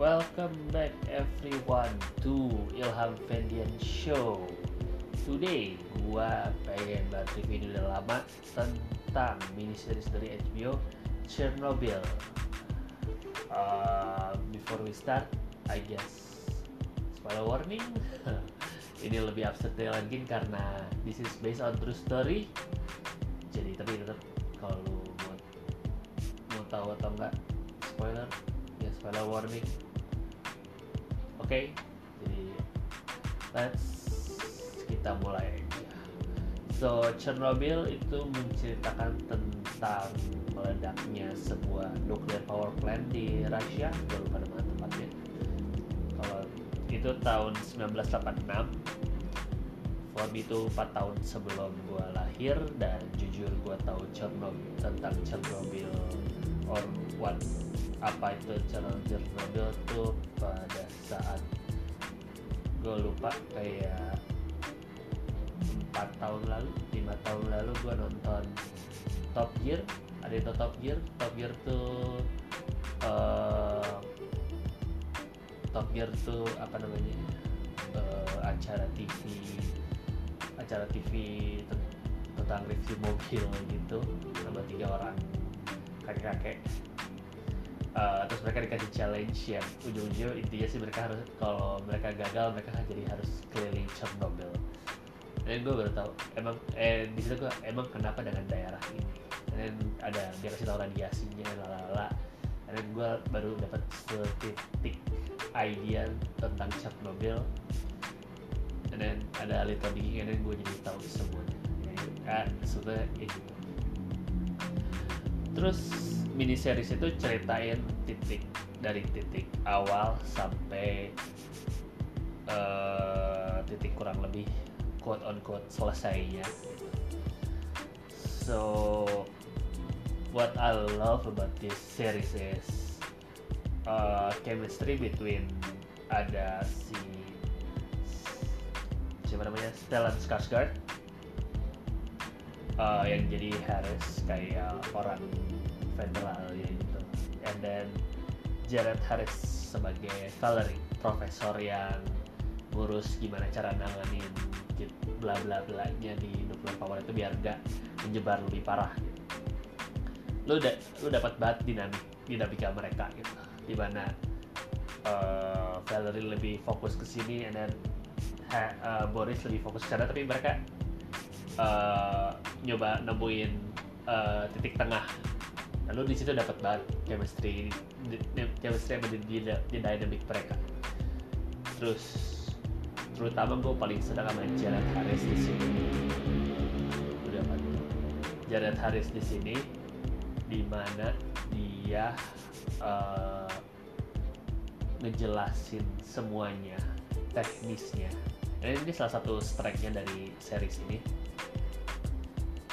Welcome back everyone to Ilham Fendian Show. Today gua pengen banget review udah lama tentang mini series dari HBO Chernobyl. Uh, before we start, I guess spoiler warning. Ini lebih absurd lagi karena this is based on true story. Jadi tapi tetap kalau mau mau tahu atau enggak spoiler ya spoiler warning Oke, jadi let's kita mulai. So Chernobyl itu menceritakan tentang meledaknya sebuah nuclear power plant di Rusia, gue lupa nama tempatnya. Kalau itu tahun 1986, for me itu 4 tahun sebelum gue lahir dan jujur gue tahu Chernobyl tentang Chernobyl or what apa itu Chernobyl tuh pada saat gue lupa kayak empat tahun lalu lima tahun lalu gue nonton Top Gear. Ada itu Top Gear? Top Gear tuh uh, Top Gear tuh apa namanya uh, acara TV acara TV tentang review mobil gitu sama tiga orang kakek-kakek uh, terus mereka dikasih challenge yang ujung-ujungnya intinya sih mereka harus kalau mereka gagal mereka jadi harus keliling Chernobyl. Dan gue baru tahu emang eh di situ gue emang kenapa dengan daerah ini? Dan ada dia kasih tahu radiasinya lalala dan gue baru dapat setitik idea tentang Chernobyl. Dan ada little digging dan gue jadi tahu semuanya. Ya, sebenarnya itu terus mini series itu ceritain titik dari titik awal sampai uh, titik kurang lebih quote on quote selesainya. So what I love about this series is uh, chemistry between ada si siapa namanya Stellan Skarsgård uh, yang jadi Harris kayak orang federal ya gitu and then Jared Harris sebagai Valerie profesor yang ngurus gimana cara nanganin bla bla bla nya di nuclear power itu biar gak menyebar lebih parah gitu. lu da lu dapat banget dinamik dinamika mereka gitu di mana uh, Valerie lebih fokus ke sini and then uh, Boris lebih fokus ke sana tapi mereka uh, nyoba nemuin uh, titik tengah lalu di situ dapat banget chemistry chemistry yang di, di, di dynamic mereka. Terus terutama gue paling senang sama Jared Harris di sini. Udah apa Jared Harris di sini di mana dia uh, ngejelasin semuanya teknisnya. Dan ini salah satu strike-nya dari series ini.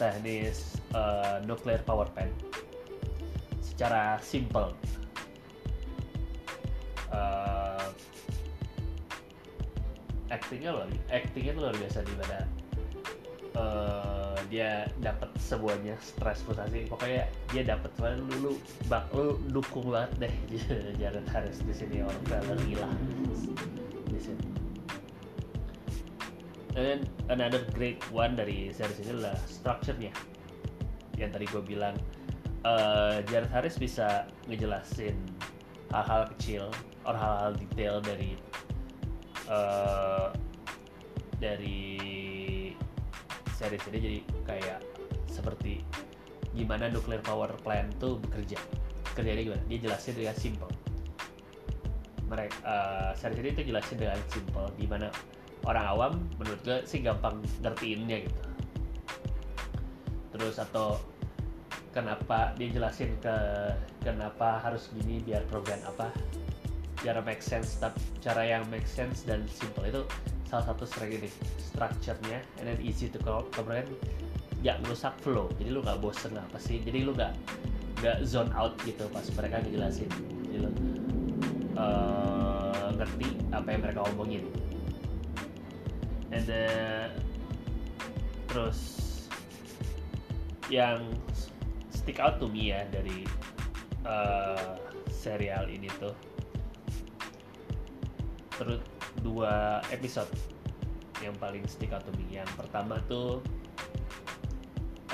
Teknis uh, nuclear power plant secara simple. Uh, actingnya loh actingnya tuh luar biasa di mana uh, dia dapat semuanya stres frustasi pokoknya dia dapat lu lu bak lu dukung banget deh Jared Harris di sini orang Valerie lah di sini. Dan another great one dari series ini adalah structure-nya. Yang tadi gue bilang uh, Jared Harris bisa ngejelasin hal-hal kecil atau hal-hal detail dari uh, dari series ini. Jadi kayak seperti gimana nuclear power plant tuh bekerja. Kerjanya gimana? Dia jelasin dengan simple. Mereka uh, series ini tuh jelasin dengan simple. Gimana orang awam menurut gue sih gampang ngertiinnya gitu. Terus atau kenapa dia jelasin ke kenapa harus gini biar program apa biar make sense tapi cara yang make sense dan simple. Itu salah satu strategi structure-nya and then easy to comprehend. Gak merusak flow. Jadi lu gak bosen apa sih? Jadi lu gak gak zone out gitu pas mereka ngejelasin. Jadi lu uh, ngerti apa yang mereka omongin. And then terus yang stick out to me ya dari uh, serial ini tuh. Terus dua episode yang paling stick out to me. Yang pertama tuh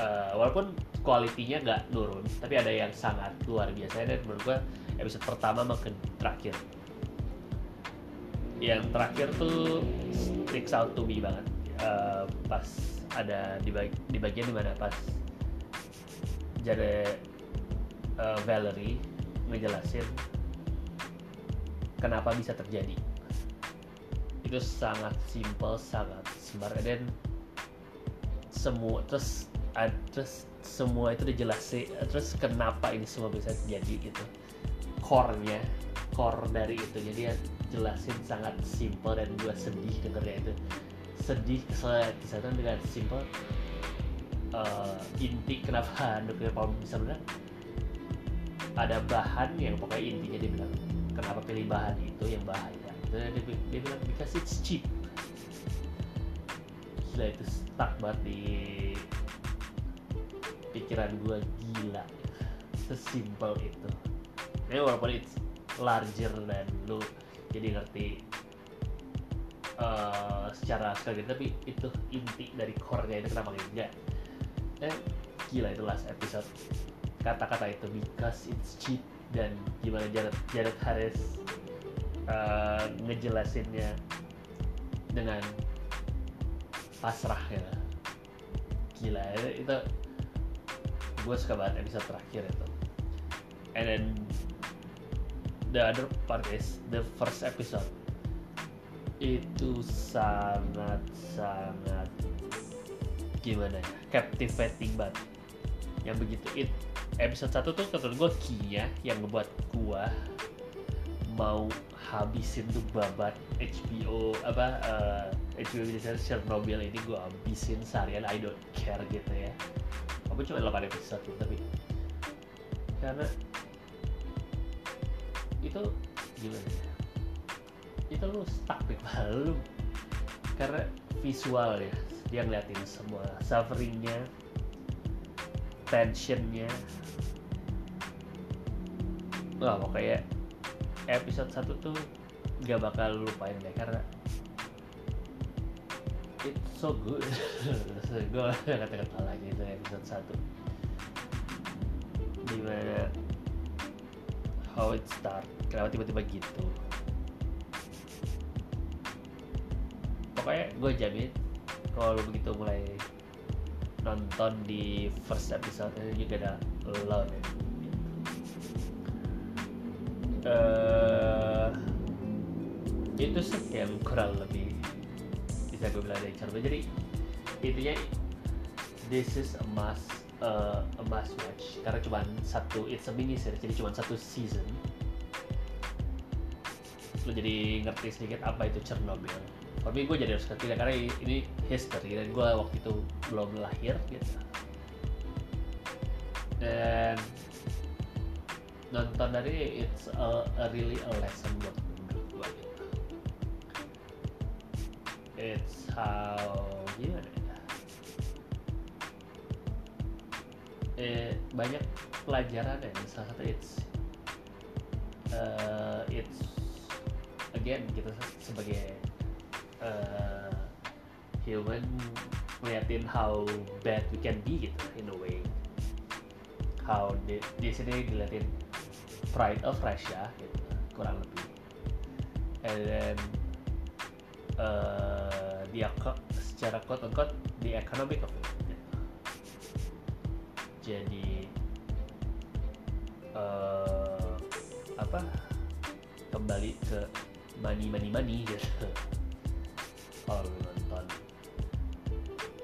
uh, walaupun kualitinya nggak turun tapi ada yang sangat luar biasa. Dan menurut gue episode pertama makin terakhir. Yang terakhir tuh sticks out to me banget. Uh, pas ada di, bag, di bagian di mana pas jadi uh, Valerie ngejelasin kenapa bisa terjadi. Itu sangat simple sangat smart dan semua terus terus semua itu dijelasin terus kenapa ini semua bisa terjadi gitu. Core-nya core dari itu. Jadi ya jelasin sangat simple dan gue sedih dengernya itu. Sedih kesel kesehatan dengan simple uh, inti kenapa nuklir power bisa benar ada bahan yang pokoknya intinya dia bilang kenapa pilih bahan itu yang bahaya? Dan dia, dia bilang because it's cheap. Gila itu stuck banget di pikiran gue gila. Sesimpel itu. Ini walaupun it's larger dan lu jadi ngerti uh, secara sekali tapi itu inti dari core-nya itu kenapa enggak eh gila itu last episode. Kata-kata itu because it's cheap dan gimana Jared, Jared Harris uh, ngejelasinnya dengan pasrah ya. Gila itu, itu gue suka banget episode terakhir itu. And then the other part is the first episode. Itu sangat sangat gimana ya? Captivating banget. Yang begitu. It episode satu tuh menurut gue key yang ngebuat gue mau habisin tuh babat HBO apa uh, eh, HBO bisa Chernobyl ini gue habisin seharian. I don't care gitu ya. Apa cuma 8 episode gitu tapi karena itu gimana ya? Itu lu stuck di lu karena visual ya dia ngeliatin semua sufferingnya tensionnya. Wah pokoknya episode 1 tuh gak bakal lupain deh karena it's so good. Gue kata-kata lagi itu episode 1 di mana how it start kenapa tiba-tiba gitu. Pokoknya gue jamin kalau begitu mulai nonton di first episode ini juga ada lo deh uh, itu yang kurang lebih bisa gue bilang dari Chernobyl jadi intinya this is a must uh, a must watch. Karena cuma satu it's a mini series jadi cuma satu season. Lo jadi ngerti sedikit apa itu Chernobyl tapi gue jadi harus ngerti karena ini history dan gue waktu itu belum lahir gitu. Dan nonton dari it's a, a really a lesson buat gue gitu. It's how gimana ya? Eh, banyak pelajaran ya salah satu it's uh, it's again kita sebagai uh, human ngeliatin how bad we can be gitu in a way. How di, di sini diliatin pride of Russia gitu kurang lebih. And then uh, secara quote unquote the economic of it. Jadi uh, apa? Kembali ke money money money gitu kalau lu nonton.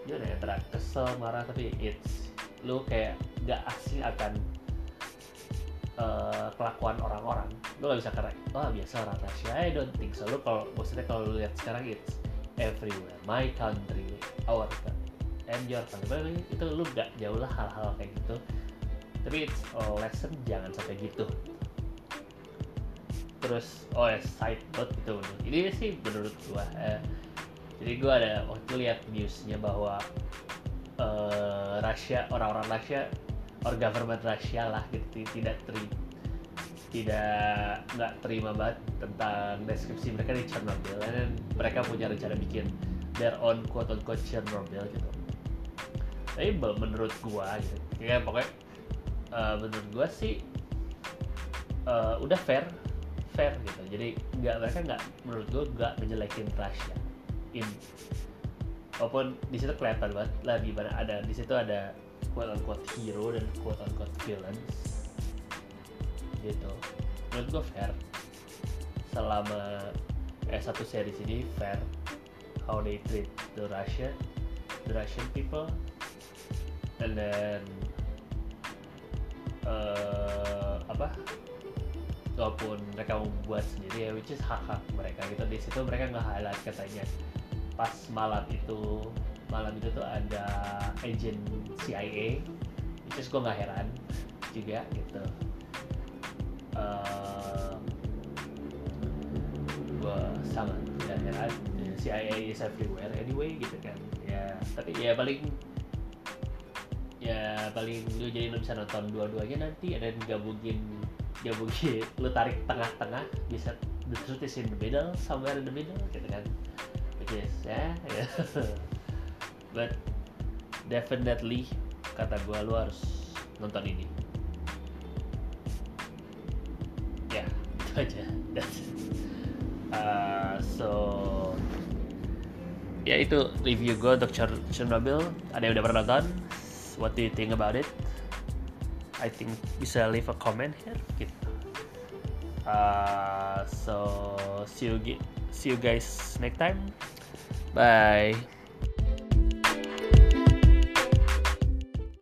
Gimana ya terang kesel marah tapi it's lu kayak gak asing akan uh, kelakuan orang-orang. Lu gak bisa keren oh biasa orang Rusia I don't think so. Lu kalau maksudnya kalau lu lihat sekarang it's everywhere. My country our country and your country. Itu lu gak jauh lah hal-hal kayak gitu. Tapi it's a lesson jangan sampai gitu. Terus oh ya side note gitu. Ini sih menurut gua eh, jadi gua ada waktu lihat newsnya bahwa uh, Rusia orang-orang Rusia or government Rusia lah gitu tidak terima tidak nggak terima banget tentang deskripsi mereka di Chernobyl. Dan mereka punya rencana bikin their own quote unquote Chernobyl gitu. Tapi menurut gua gitu ya pokoknya uh, menurut gua sih uh, udah fair fair gitu. Jadi nggak mereka nggak menurut gua nggak ngejelekin Russia in walaupun di situ kelihatan banget lah gimana ada di situ ada quote unquote hero dan quote unquote villains. Gitu. Menurut gue fair. Selama eh satu series ini fair. How they treat the Russian the Russian people. And then uh, apa? Walaupun mereka membuat sendiri ya which is hak hak mereka gitu. Di situ mereka nggak highlight katanya pas malam itu malam itu tuh ada agent CIA which is gue nggak heran juga gitu. Uh, gue sangat tidak heran. CIA is everywhere anyway gitu kan. Ya tapi ya paling ya paling lu jadi lu bisa nonton dua-duanya nanti dan gabungin gabungin lu tarik tengah-tengah bisa the truth is in the middle somewhere in the middle gitu kan which is ya. Yeah, but definitely kata gue lu harus nonton ini. Aja. Uh, so ya itu review gue untuk Chernobyl. Ada yang udah pernah nonton? What do you think about it? I think bisa leave a comment here gitu uh, so see you see you guys next time bye